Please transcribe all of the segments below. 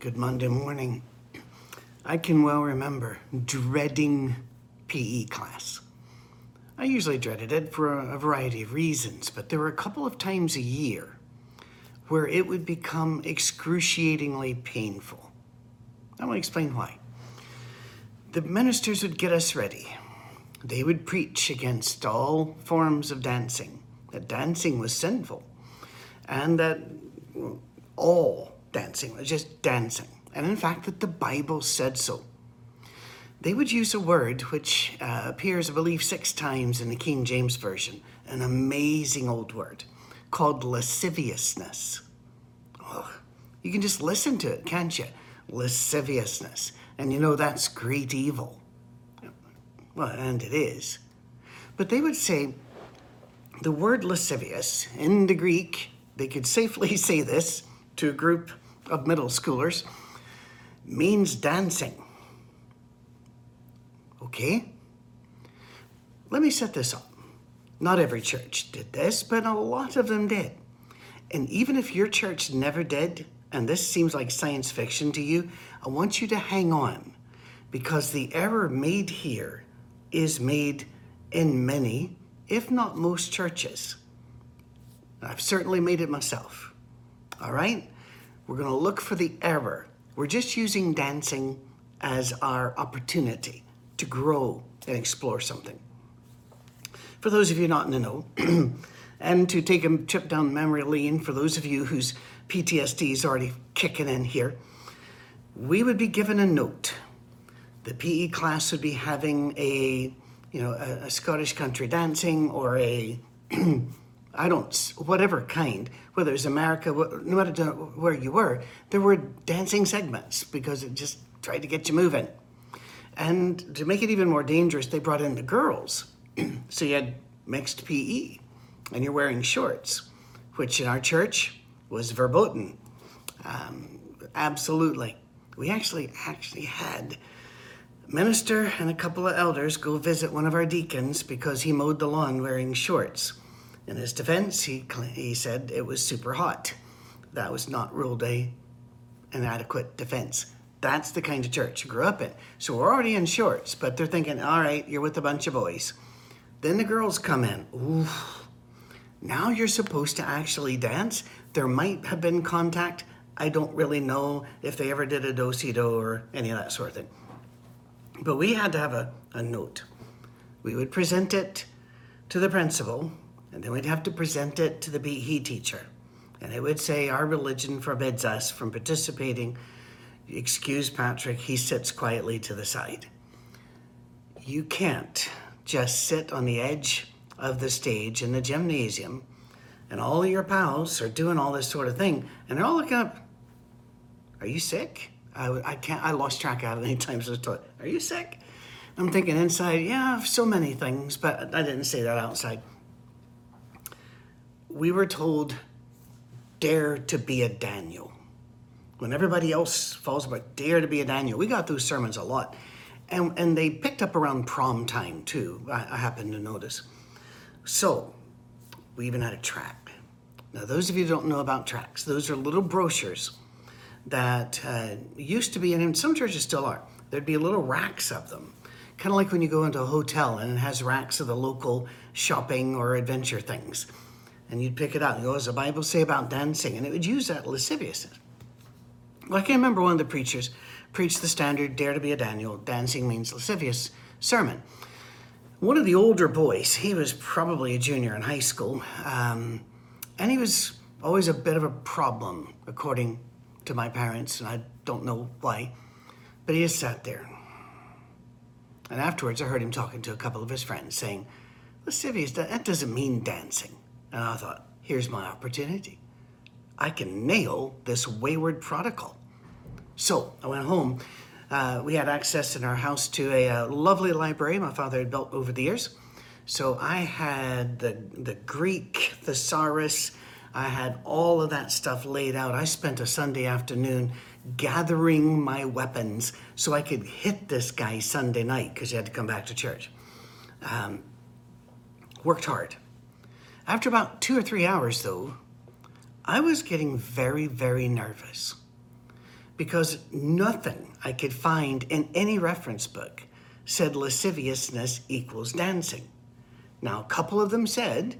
Good Monday morning. I can well remember dreading PE class. I usually dreaded it for a variety of reasons, but there were a couple of times a year where it would become excruciatingly painful. I will explain why. The ministers would get us ready. They would preach against all forms of dancing, that dancing was sinful, and that all dancing just dancing, and in fact, that the Bible said so. They would use a word which uh, appears, I believe, six times in the King James Version, an amazing old word called lasciviousness. Oh, you can just listen to it, can't you? Lasciviousness. And you know that's great evil. Well, and it is. But they would say the word lascivious in the Greek, they could safely say this to a group of middle schoolers, means dancing. Okay? Let me set this up. Not every church did this, but a lot of them did. And even if your church never did, and this seems like science fiction to you, I want you to hang on because the error made here is made in many, if not most churches. I've certainly made it myself. All right? We're going to look for the error. We're just using dancing as our opportunity to grow and explore something. For those of you not in the know, and to take a trip down memory lane for those of you whose PTSD is already kicking in here, we would be given a note. The PE class would be having a, you know, a, a Scottish country dancing or a, I don't, whatever kind, whether it's America, no matter where you were, there were dancing segments because it just tried to get you moving. And to make it even more dangerous, they brought in the girls. so you had mixed PE and you're wearing shorts, which in our church was verboten. Um, absolutely. We actually actually had minister and a couple of elders go visit one of our deacons because he mowed the lawn wearing shorts. In his defense, he, he said it was super hot. That was not ruled a, an adequate defense. That's the kind of church you grew up in. So we're already in shorts, but they're thinking, all right, you're with a bunch of boys. Then the girls come in. Ooh, now you're supposed to actually dance. There might have been contact. I don't really know if they ever did a do-si-do or any of that sort of thing. But we had to have a, a note. We would present it to the principal, and then we'd have to present it to the PE teacher. And it would say, Our religion forbids us from participating. Excuse Patrick, he sits quietly to the side. You can't just sit on the edge of the stage in the gymnasium and all your pals are doing all this sort of thing and they're all looking up. Are you sick? I, I can't, I lost track of it many times. I was told, Are you sick? I'm thinking inside, yeah, so many things, but I didn't say that outside we were told, dare to be a Daniel. When everybody else falls apart, dare to be a Daniel. We got those sermons a lot. And, and they picked up around prom time too, I, I happened to notice. So we even had a track. Now, those of you don't know about tracks, those are little brochures that uh, used to be, and some churches still are, there'd be little racks of them. Kind of like when you go into a hotel and it has racks of the local shopping or adventure things and you'd pick it out and go, "What does the Bible say about dancing?" And it would use that lasciviousness. Well, I can remember one of the preachers preached the standard "Dare to be a Daniel." Dancing means lascivious sermon. One of the older boys, he was probably a junior in high school, um, and he was always a bit of a problem, according to my parents, and I don't know why, but he just sat there. And afterwards, I heard him talking to a couple of his friends, saying, "Lascivious, that doesn't mean dancing." And I thought, here's my opportunity. I can nail this wayward prodigal. So I went home. Uh, we had access in our house to a, a, uh, lovely library my father had built over the years. So I had the, the Greek thesaurus, I had all of that stuff laid out. I spent a Sunday afternoon gathering my weapons so I could hit this guy Sunday night because he had to come back to church. Um, worked hard. After about two or three hours, though, I was getting very, very nervous because nothing I could find in any reference book said lasciviousness equals dancing. Now, a couple of them said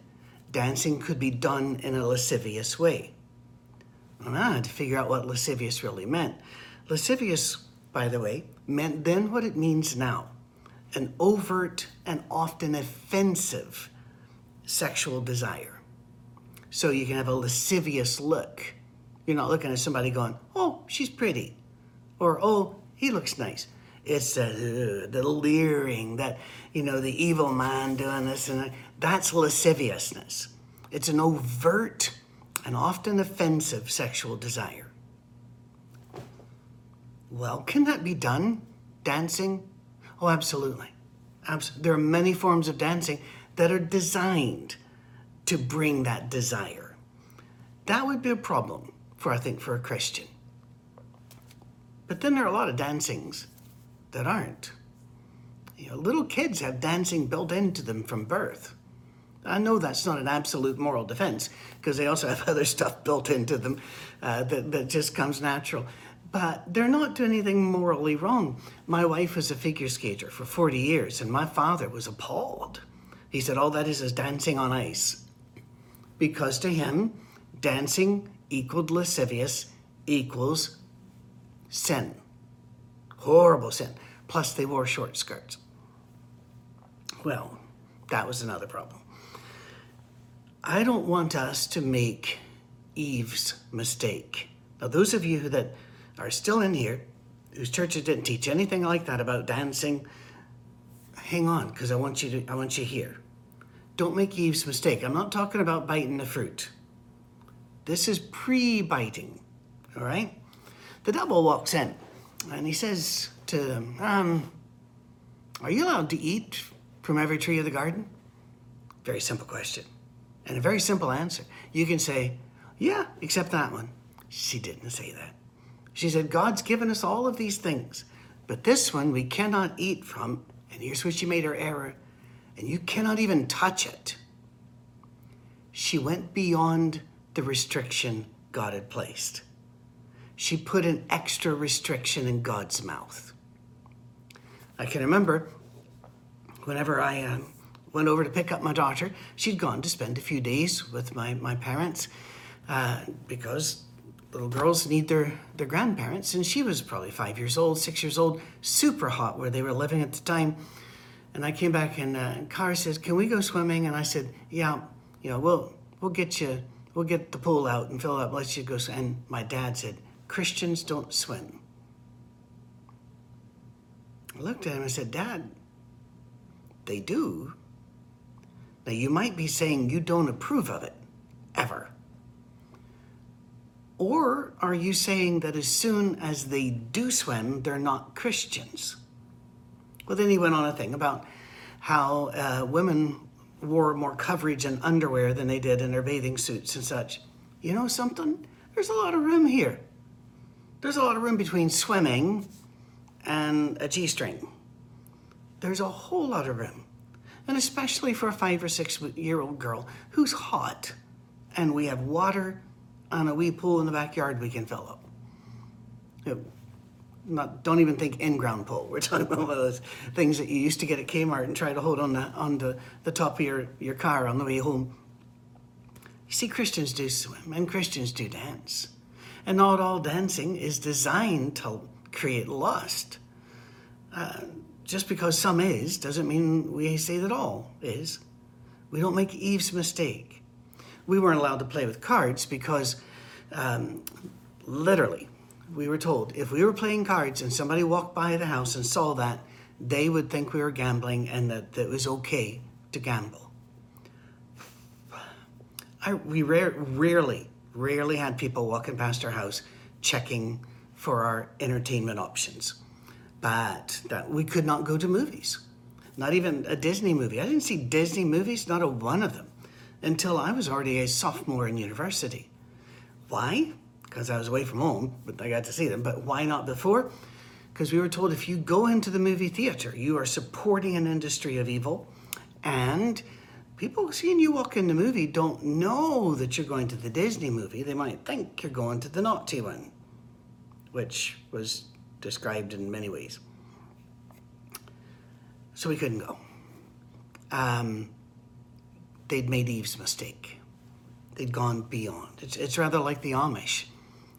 dancing could be done in a lascivious way. And I had to figure out what lascivious really meant. Lascivious, by the way, meant then what it means now an overt and often offensive sexual desire. So you can have a lascivious look. You're not looking at somebody going, oh, she's pretty, or oh, he looks nice. It's the, the leering, that, you know, the evil man doing this, and that. that's lasciviousness. It's an overt and often offensive sexual desire. Well, can that be done? Dancing? Oh, absolutely. Abs- there are many forms of dancing that are designed to bring that desire. That would be a problem for, I think, for a Christian. But then there are a lot of dancings that aren't. You know, little kids have dancing built into them from birth. I know that's not an absolute moral defense because they also have other stuff built into them uh, that, that just comes natural. But they're not doing anything morally wrong. My wife was a figure skater for 40 years, and my father was appalled. He said, All that is is dancing on ice. Because to him, dancing equaled lascivious equals sin. Horrible sin. Plus, they wore short skirts. Well, that was another problem. I don't want us to make Eve's mistake. Now, those of you that are still in here, whose churches didn't teach anything like that about dancing, hang on, because I want you to I want you here. Don't make Eve's mistake. I'm not talking about biting the fruit. This is pre-biting. All right? The devil walks in and he says to them, um, are you allowed to eat from every tree of the garden? Very simple question. And a very simple answer. You can say, yeah, except that one. She didn't say that. She said, God's given us all of these things, but this one we cannot eat from. And here's where she made her error. And you cannot even touch it. She went beyond the restriction God had placed. She put an extra restriction in God's mouth. I can remember whenever I uh, went over to pick up my daughter, she'd gone to spend a few days with my, my parents uh, because little girls need their, their grandparents. And she was probably five years old, six years old, super hot where they were living at the time. And I came back and uh, says, "Can we go swimming?" And I said, "Yeah, you know, we'll we'll get you, we'll get the pool out and fill it up, let you go." And my dad said, "Christians don't swim." I looked at him and said, "Dad, they do. Now you might be saying you don't approve of it, ever." Or are you saying that as soon as they do swim, they're not Christians? Well, then he went on a thing about how uh, women wore more coverage and underwear than they did in their bathing suits and such. You know something? There's a lot of room here. There's a lot of room between swimming and a G string. There's a whole lot of room. And especially for a five or six year old girl who's hot and we have water on a wee pool in the backyard we can fill up. You not, don't even think in-ground pool. We're talking about one of those things that you used to get at Kmart and try to hold on the on the, the top of your, your car on the way home. You see, Christians do swim and Christians do dance. And not all dancing is designed to create lust. Uh, just because some is doesn't mean we say that all is. We don't make Eve's mistake. We weren't allowed to play with cards because um, literally we were told if we were playing cards and somebody walked by the house and saw that, they would think we were gambling and that, that it was okay to gamble. I, we rare, rarely, rarely had people walking past our house checking for our entertainment options. But that we could not go to movies, not even a Disney movie. I didn't see Disney movies, not a one of them, until I was already a sophomore in university. Why? because I was away from home, but I got to see them. But why not before? Because we were told if you go into the movie theater, you are supporting an industry of evil, and people seeing you walk in the movie don't know that you're going to the Disney movie. They might think you're going to the naughty one. which was described in many ways. So we couldn't go. Um, they'd made Eve's mistake. They'd gone beyond. It's, it's rather like the Amish.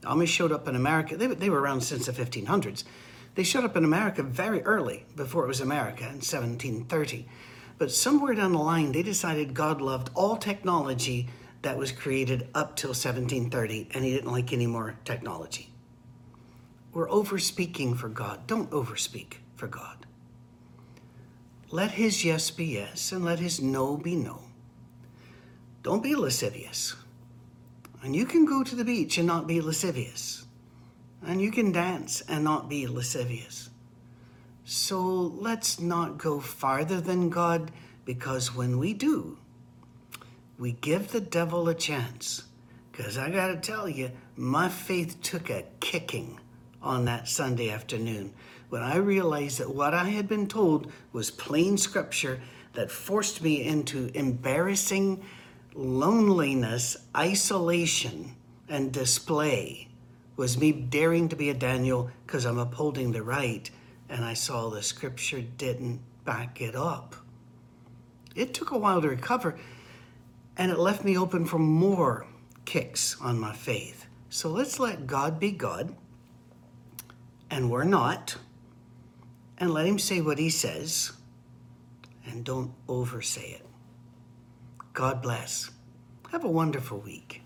The Amish showed up in America. They, they were around since the 1500s. They showed up in America very early, before it was America, in 1730. But somewhere down the line, they decided God loved all technology that was created up till 1730, and he didn't like any more technology. We're overspeaking for God. Don't overspeak for God. Let his yes be yes, and let his no be no. Don't be lascivious. And you can go to the beach and not be lascivious. And you can dance and not be lascivious. So let's not go farther than God because when we do, we give the devil a chance. Because I got to tell you, my faith took a kicking on that Sunday afternoon when I realized that what I had been told was plain scripture that forced me into embarrassing loneliness, isolation, and display was me daring to be a Daniel because I'm upholding the right, and I saw the scripture didn't back it up. It took a while to recover, and it left me open for more kicks on my faith. So let's let God be God, and we're not, and let Him say what He says, and don't oversay it. God bless. Have a wonderful week.